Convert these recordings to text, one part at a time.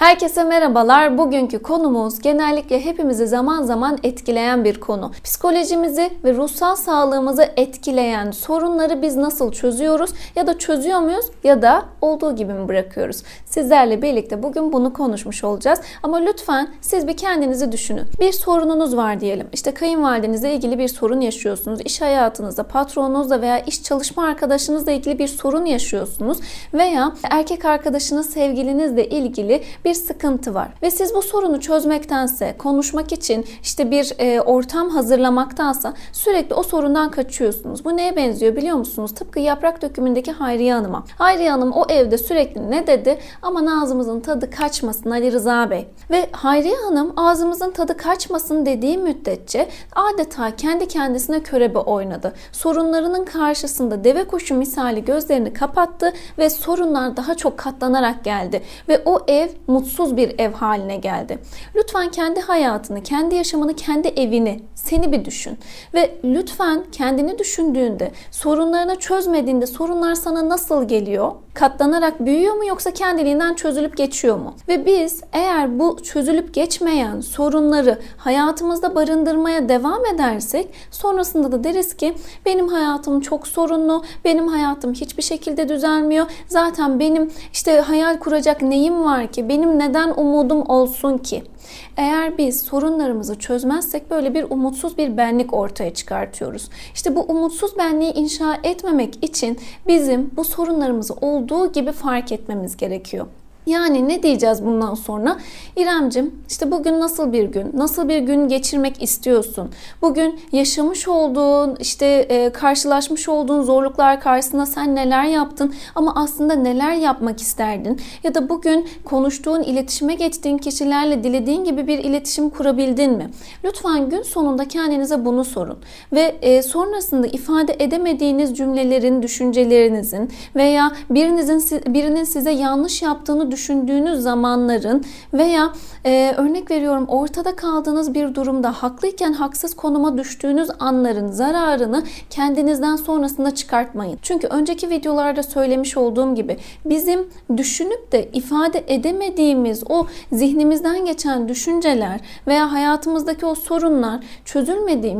Herkese merhabalar. Bugünkü konumuz genellikle hepimizi zaman zaman etkileyen bir konu. Psikolojimizi ve ruhsal sağlığımızı etkileyen sorunları biz nasıl çözüyoruz ya da çözüyor muyuz ya da olduğu gibi mi bırakıyoruz? Sizlerle birlikte bugün bunu konuşmuş olacağız. Ama lütfen siz bir kendinizi düşünün. Bir sorununuz var diyelim. İşte kayınvalidenizle ilgili bir sorun yaşıyorsunuz. İş hayatınızda, patronunuzla veya iş çalışma arkadaşınızla ilgili bir sorun yaşıyorsunuz veya erkek arkadaşınız, sevgilinizle ilgili bir bir sıkıntı var ve siz bu sorunu çözmektense, konuşmak için işte bir e, ortam hazırlamaktansa sürekli o sorundan kaçıyorsunuz. Bu neye benziyor biliyor musunuz? Tıpkı yaprak dökümündeki Hayriye Hanım'a. Hayriye Hanım o evde sürekli ne dedi? Ama ağzımızın tadı kaçmasın Ali Rıza Bey. Ve Hayriye Hanım ağzımızın tadı kaçmasın dediği müddetçe adeta kendi kendisine körebe oynadı. Sorunlarının karşısında deve kuşu misali gözlerini kapattı ve sorunlar daha çok katlanarak geldi. Ve o ev mutsuz bir ev haline geldi. Lütfen kendi hayatını, kendi yaşamını, kendi evini, seni bir düşün. Ve lütfen kendini düşündüğünde, sorunlarını çözmediğinde sorunlar sana nasıl geliyor? Katlanarak büyüyor mu yoksa kendiliğinden çözülüp geçiyor mu? Ve biz eğer bu çözülüp geçmeyen sorunları hayatımızda barındırmaya devam edersek sonrasında da deriz ki benim hayatım çok sorunlu, benim hayatım hiçbir şekilde düzelmiyor. Zaten benim işte hayal kuracak neyim var ki? Benim neden umudum olsun ki? Eğer biz sorunlarımızı çözmezsek böyle bir umutsuz bir benlik ortaya çıkartıyoruz. İşte bu umutsuz benliği inşa etmemek için bizim bu sorunlarımızı olduğu gibi fark etmemiz gerekiyor. Yani ne diyeceğiz bundan sonra? İremcim işte bugün nasıl bir gün? Nasıl bir gün geçirmek istiyorsun? Bugün yaşamış olduğun işte e, karşılaşmış olduğun zorluklar karşısında sen neler yaptın ama aslında neler yapmak isterdin? Ya da bugün konuştuğun, iletişime geçtiğin kişilerle dilediğin gibi bir iletişim kurabildin mi? Lütfen gün sonunda kendinize bunu sorun. Ve e, sonrasında ifade edemediğiniz cümlelerin, düşüncelerinizin veya birinizin birinin size yanlış yaptığını düşündüğünüz zamanların veya e, örnek veriyorum ortada kaldığınız bir durumda haklıyken haksız konuma düştüğünüz anların zararını kendinizden sonrasında çıkartmayın. Çünkü önceki videolarda söylemiş olduğum gibi bizim düşünüp de ifade edemediğimiz o zihnimizden geçen düşünceler veya hayatımızdaki o sorunlar çözülmediği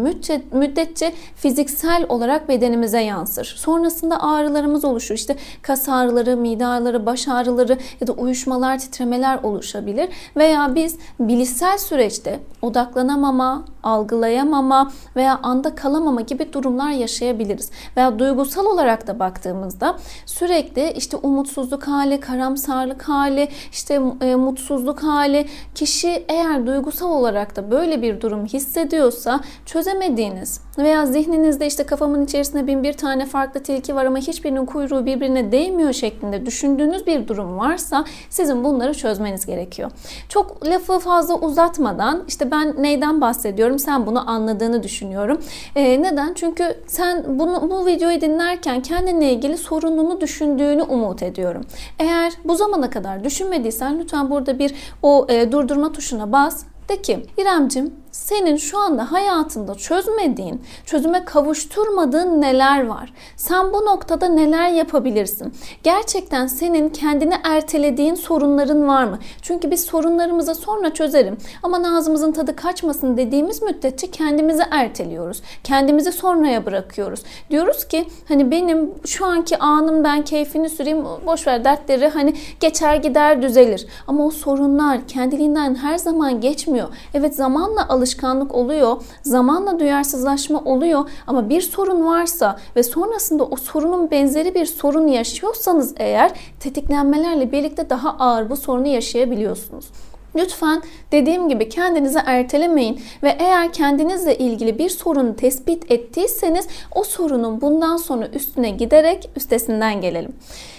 müddetçe fiziksel olarak bedenimize yansır. Sonrasında ağrılarımız oluşur. İşte kas ağrıları, mide ağrıları, baş ağrıları ya da uyuşmalar, titremeler oluşabilir veya biz bilişsel süreçte odaklanamama, algılayamama veya anda kalamama gibi durumlar yaşayabiliriz. Veya duygusal olarak da baktığımızda sürekli işte umutsuzluk hali, karamsarlık hali, işte e, mutsuzluk hali kişi eğer duygusal olarak da böyle bir durum hissediyorsa çözemediğiniz veya zihninizde işte kafamın içerisinde bin bir tane farklı tilki var ama hiçbirinin kuyruğu birbirine değmiyor şeklinde düşündüğünüz bir durum varsa sizin bunları çözmeniz gerekiyor. Çok lafı fazla uzatmadan işte ben neyden bahsediyorum sen bunu anladığını düşünüyorum. E, neden? Çünkü sen bunu bu videoyu dinlerken kendinle ilgili sorununu düşündüğünü umut ediyorum. Eğer bu zamana kadar düşünmediysen lütfen burada bir o e, durdurma tuşuna bas. De ki İremcim senin şu anda hayatında çözmediğin, çözüme kavuşturmadığın neler var? Sen bu noktada neler yapabilirsin? Gerçekten senin kendini ertelediğin sorunların var mı? Çünkü biz sorunlarımızı sonra çözerim ama ağzımızın tadı kaçmasın dediğimiz müddetçe kendimizi erteliyoruz. Kendimizi sonraya bırakıyoruz. Diyoruz ki hani benim şu anki anım ben keyfini süreyim boş ver dertleri hani geçer gider düzelir. Ama o sorunlar kendiliğinden her zaman geçmiyor. Evet zamanla alışkanlık oluyor. Zamanla duyarsızlaşma oluyor ama bir sorun varsa ve sonrasında o sorunun benzeri bir sorun yaşıyorsanız eğer tetiklenmelerle birlikte daha ağır bu sorunu yaşayabiliyorsunuz. Lütfen dediğim gibi kendinizi ertelemeyin ve eğer kendinizle ilgili bir sorunu tespit ettiyseniz o sorunun bundan sonra üstüne giderek üstesinden gelelim.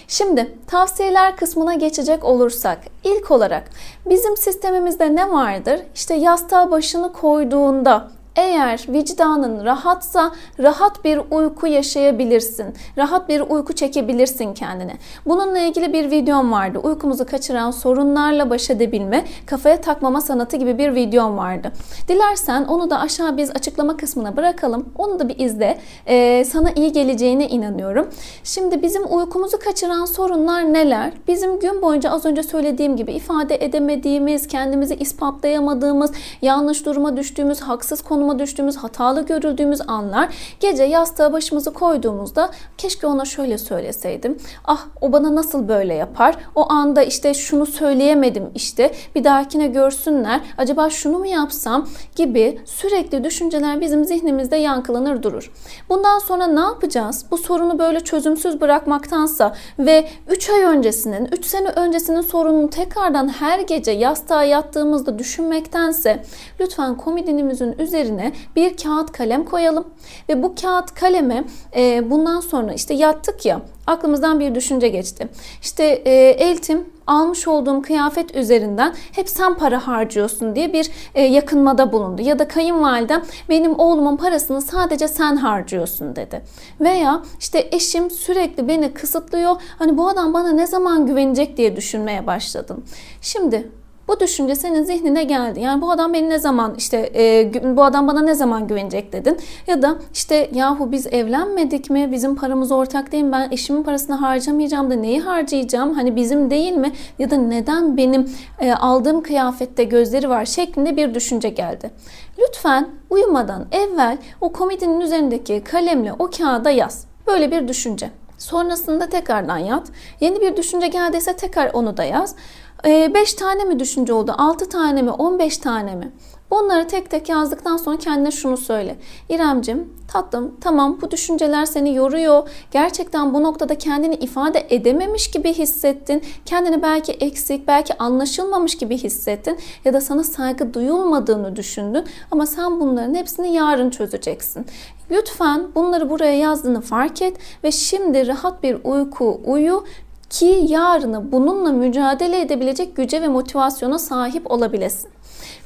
Şimdi tavsiyeler kısmına geçecek olursak ilk olarak bizim sistemimizde ne vardır? İşte yastığa başını koyduğunda Eğer vicdanın rahatsa rahat bir uyku yaşayabilirsin. Rahat bir uyku çekebilirsin kendine. Bununla ilgili bir videom vardı. Uykumuzu kaçıran sorunlarla baş edebilme, kafaya takmama sanatı gibi bir videom vardı. Dilersen onu da aşağı biz açıklama kısmına bırakalım. Onu da bir izle. Ee, sana iyi geleceğine inanıyorum. Şimdi bizim uykumuzu kaçıran sorunlar neler? Bizim gün boyunca az önce söylediğim gibi ifade edemediğimiz, kendimizi ispatlayamadığımız, yanlış duruma düştüğümüz, haksız konuma düştüğümüz, hatalı görüldüğümüz anlar gece yastığa başımızı koyduğumuzda keşke ona şöyle söyleseydim. Ah o bana nasıl böyle yapar? O anda işte şunu söyleyemedim işte bir dahakine görsünler. Acaba şunu mu yapsam gibi sürekli düşünceler bizim zihnimizde yankılanır durur. Bundan sonra ne yapacağız? Bu sorunu böyle çözümsüz bırakmaktansa ve 3 ay öncesinin, 3 sene öncesinin sorununu tekrardan her gece yastığa yattığımızda düşünmektense lütfen komodinimizin üzerine bir kağıt kalem koyalım ve bu kağıt kaleme e, bundan sonra işte yattık ya aklımızdan bir düşünce geçti. İşte e, eltim almış olduğum kıyafet üzerinden hep sen para harcıyorsun diye bir e, yakınmada bulundu. Ya da kayınvalidem benim oğlumun parasını sadece sen harcıyorsun dedi. Veya işte eşim sürekli beni kısıtlıyor. Hani bu adam bana ne zaman güvenecek diye düşünmeye başladım. Şimdi bu düşünce senin zihnine geldi. Yani bu adam beni ne zaman işte e, bu adam bana ne zaman güvenecek dedin. Ya da işte yahu biz evlenmedik mi? Bizim paramız ortak değil mi? Ben eşimin parasını harcamayacağım da neyi harcayacağım? Hani bizim değil mi? Ya da neden benim e, aldığım kıyafette gözleri var şeklinde bir düşünce geldi. Lütfen uyumadan evvel o komedinin üzerindeki kalemle o kağıda yaz. Böyle bir düşünce. Sonrasında tekrardan yat. Yeni bir düşünce geldiyse tekrar onu da yaz. 5 ee, tane mi düşünce oldu? 6 tane mi? 15 tane mi? Bunları tek tek yazdıktan sonra kendine şunu söyle. İremcim tatlım tamam bu düşünceler seni yoruyor. Gerçekten bu noktada kendini ifade edememiş gibi hissettin. Kendini belki eksik, belki anlaşılmamış gibi hissettin. Ya da sana saygı duyulmadığını düşündün. Ama sen bunların hepsini yarın çözeceksin. Lütfen bunları buraya yazdığını fark et ve şimdi rahat bir uyku uyu ki yarını bununla mücadele edebilecek güce ve motivasyona sahip olabilesin.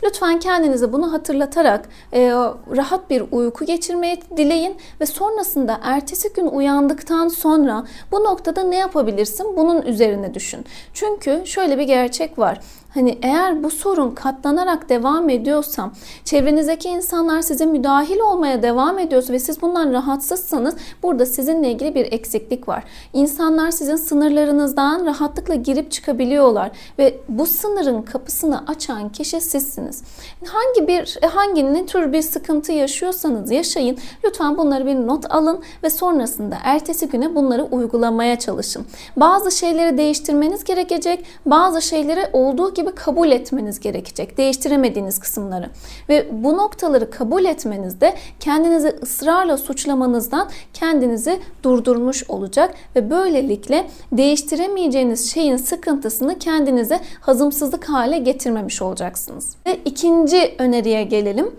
Lütfen kendinize bunu hatırlatarak e, rahat bir uyku geçirmeyi dileyin ve sonrasında ertesi gün uyandıktan sonra bu noktada ne yapabilirsin bunun üzerine düşün. Çünkü şöyle bir gerçek var. Hani eğer bu sorun katlanarak devam ediyorsam, çevrenizdeki insanlar size müdahil olmaya devam ediyorsa ve siz bundan rahatsızsanız burada sizinle ilgili bir eksiklik var. İnsanlar sizin sınırlarınızdan rahatlıkla girip çıkabiliyorlar ve bu sınırın kapısını açan kişi sizsiniz. Hangi bir hangi ne tür bir sıkıntı yaşıyorsanız yaşayın. Lütfen bunları bir not alın ve sonrasında ertesi güne bunları uygulamaya çalışın. Bazı şeyleri değiştirmeniz gerekecek. Bazı şeyleri olduğu gibi gibi kabul etmeniz gerekecek. Değiştiremediğiniz kısımları. Ve bu noktaları kabul etmenizde kendinizi ısrarla suçlamanızdan kendinizi durdurmuş olacak ve böylelikle değiştiremeyeceğiniz şeyin sıkıntısını kendinize hazımsızlık hale getirmemiş olacaksınız. Ve ikinci öneriye gelelim.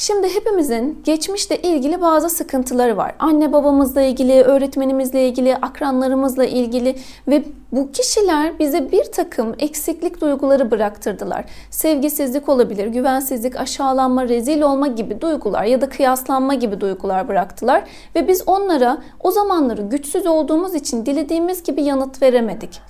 Şimdi hepimizin geçmişle ilgili bazı sıkıntıları var. Anne babamızla ilgili, öğretmenimizle ilgili, akranlarımızla ilgili ve bu kişiler bize bir takım eksiklik duyguları bıraktırdılar. Sevgisizlik olabilir, güvensizlik, aşağılanma, rezil olma gibi duygular ya da kıyaslanma gibi duygular bıraktılar ve biz onlara o zamanları güçsüz olduğumuz için dilediğimiz gibi yanıt veremedik.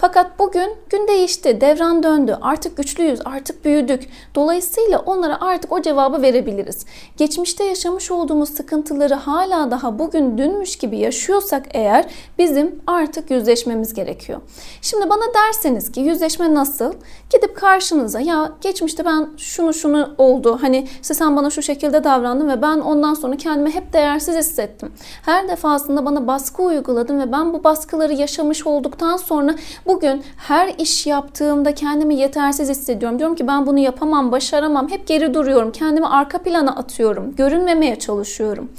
Fakat bugün gün değişti, devran döndü. Artık güçlüyüz, artık büyüdük. Dolayısıyla onlara artık o cevabı verebiliriz. Geçmişte yaşamış olduğumuz sıkıntıları hala daha bugün dünmüş gibi yaşıyorsak eğer bizim artık yüzleşmemiz gerekiyor. Şimdi bana derseniz ki yüzleşme nasıl? Gidip karşınıza ya geçmişte ben şunu şunu oldu. Hani işte sen bana şu şekilde davrandın ve ben ondan sonra kendimi hep değersiz hissettim. Her defasında bana baskı uyguladın ve ben bu baskıları yaşamış olduktan sonra Bugün her iş yaptığımda kendimi yetersiz hissediyorum. Diyorum ki ben bunu yapamam, başaramam. Hep geri duruyorum. Kendimi arka plana atıyorum. Görünmemeye çalışıyorum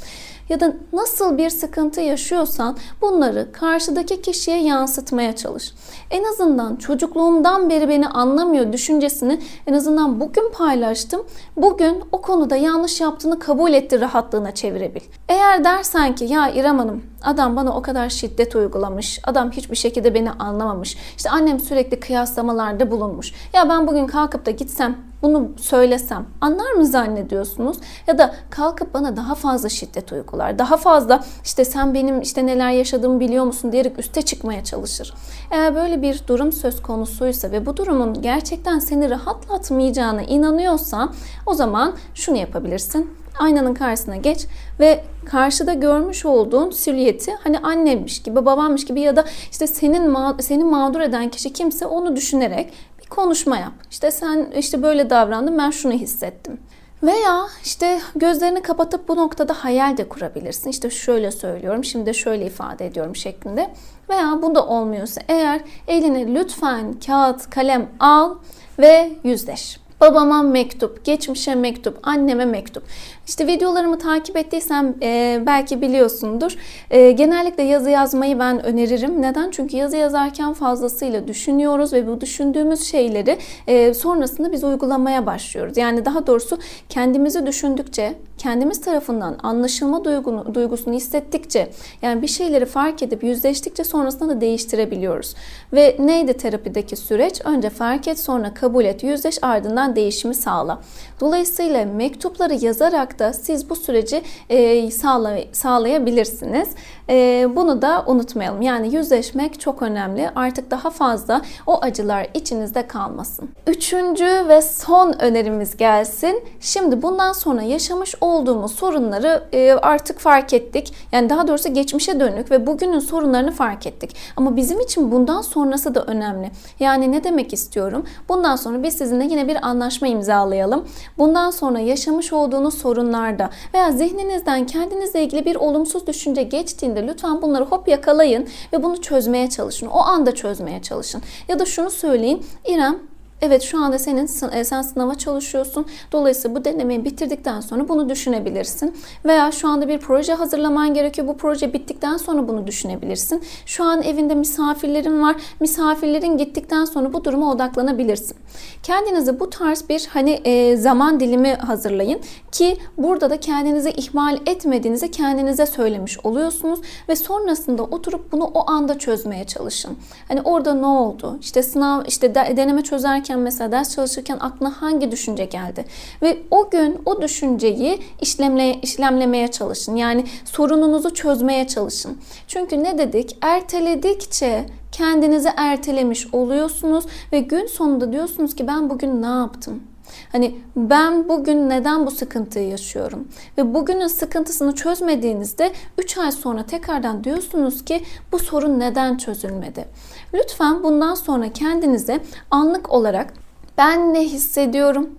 ya da nasıl bir sıkıntı yaşıyorsan bunları karşıdaki kişiye yansıtmaya çalış. En azından çocukluğumdan beri beni anlamıyor düşüncesini en azından bugün paylaştım. Bugün o konuda yanlış yaptığını kabul etti rahatlığına çevirebil. Eğer dersen ki ya İrem Hanım adam bana o kadar şiddet uygulamış. Adam hiçbir şekilde beni anlamamış. İşte annem sürekli kıyaslamalarda bulunmuş. Ya ben bugün kalkıp da gitsem bunu söylesem anlar mı zannediyorsunuz? Ya da kalkıp bana daha fazla şiddet uygular. Daha fazla işte sen benim işte neler yaşadığımı biliyor musun diyerek üste çıkmaya çalışır. Eğer böyle bir durum söz konusuysa ve bu durumun gerçekten seni rahatlatmayacağına inanıyorsan o zaman şunu yapabilirsin aynanın karşısına geç ve karşıda görmüş olduğun silüeti hani annemmiş gibi, babammış gibi ya da işte senin ma seni mağdur eden kişi kimse onu düşünerek konuşma yap. İşte sen işte böyle davrandın ben şunu hissettim. Veya işte gözlerini kapatıp bu noktada hayal de kurabilirsin. İşte şöyle söylüyorum, şimdi de şöyle ifade ediyorum şeklinde. Veya bu da olmuyorsa eğer eline lütfen kağıt, kalem al ve yüzleş. Babama mektup, geçmişe mektup, anneme mektup. İşte videolarımı takip ettiysen e, belki biliyorsundur. E, genellikle yazı yazmayı ben öneririm. Neden? Çünkü yazı yazarken fazlasıyla düşünüyoruz ve bu düşündüğümüz şeyleri e, sonrasında biz uygulamaya başlıyoruz. Yani daha doğrusu kendimizi düşündükçe, kendimiz tarafından anlaşılma duygunu, duygusunu hissettikçe, yani bir şeyleri fark edip yüzleştikçe sonrasında da değiştirebiliyoruz. Ve neydi terapideki süreç? Önce fark et, sonra kabul et, yüzleş, ardından değişimi sağla. Dolayısıyla mektupları yazarak da siz bu süreci e, sağla, sağlayabilirsiniz. E, bunu da unutmayalım. Yani yüzleşmek çok önemli. Artık daha fazla o acılar içinizde kalmasın. Üçüncü ve son önerimiz gelsin. Şimdi bundan sonra yaşamış olduğumuz sorunları e, artık fark ettik. Yani daha doğrusu geçmişe dönük ve bugünün sorunlarını fark ettik. Ama bizim için bundan sonrası da önemli. Yani ne demek istiyorum? Bundan sonra biz sizinle yine bir anlaşma imzalayalım. Bundan sonra yaşamış olduğunuz sorunlarda veya zihninizden kendinizle ilgili bir olumsuz düşünce geçtiğinde lütfen bunları hop yakalayın ve bunu çözmeye çalışın. O anda çözmeye çalışın. Ya da şunu söyleyin. İrem Evet şu anda senin e, sen sınava çalışıyorsun. Dolayısıyla bu denemeyi bitirdikten sonra bunu düşünebilirsin. Veya şu anda bir proje hazırlaman gerekiyor. Bu proje bittikten sonra bunu düşünebilirsin. Şu an evinde misafirlerin var. Misafirlerin gittikten sonra bu duruma odaklanabilirsin. Kendinize bu tarz bir hani e, zaman dilimi hazırlayın ki burada da kendinizi ihmal etmediğinizi kendinize söylemiş oluyorsunuz ve sonrasında oturup bunu o anda çözmeye çalışın. Hani orada ne oldu? İşte sınav işte deneme çözerken çalışırken mesela ders çalışırken aklına hangi düşünce geldi? Ve o gün o düşünceyi işlemle, işlemlemeye çalışın. Yani sorununuzu çözmeye çalışın. Çünkü ne dedik? Erteledikçe kendinizi ertelemiş oluyorsunuz ve gün sonunda diyorsunuz ki ben bugün ne yaptım? Hani ben bugün neden bu sıkıntıyı yaşıyorum? Ve bugünün sıkıntısını çözmediğinizde 3 ay sonra tekrardan diyorsunuz ki bu sorun neden çözülmedi? Lütfen bundan sonra kendinize anlık olarak ben ne hissediyorum?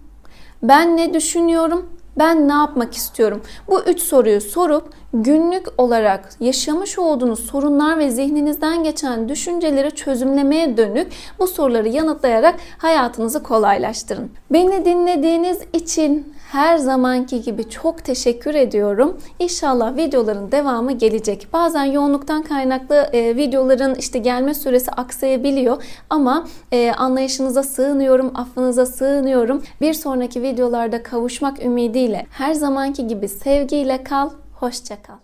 Ben ne düşünüyorum? Ben ne yapmak istiyorum? Bu üç soruyu sorup günlük olarak yaşamış olduğunuz sorunlar ve zihninizden geçen düşünceleri çözümlemeye dönük bu soruları yanıtlayarak hayatınızı kolaylaştırın. Beni dinlediğiniz için her zamanki gibi çok teşekkür ediyorum. İnşallah videoların devamı gelecek. Bazen yoğunluktan kaynaklı e, videoların işte gelme süresi aksayabiliyor ama e, anlayışınıza sığınıyorum, affınıza sığınıyorum. Bir sonraki videolarda kavuşmak ümidiyle her zamanki gibi sevgiyle kal, hoşça kal.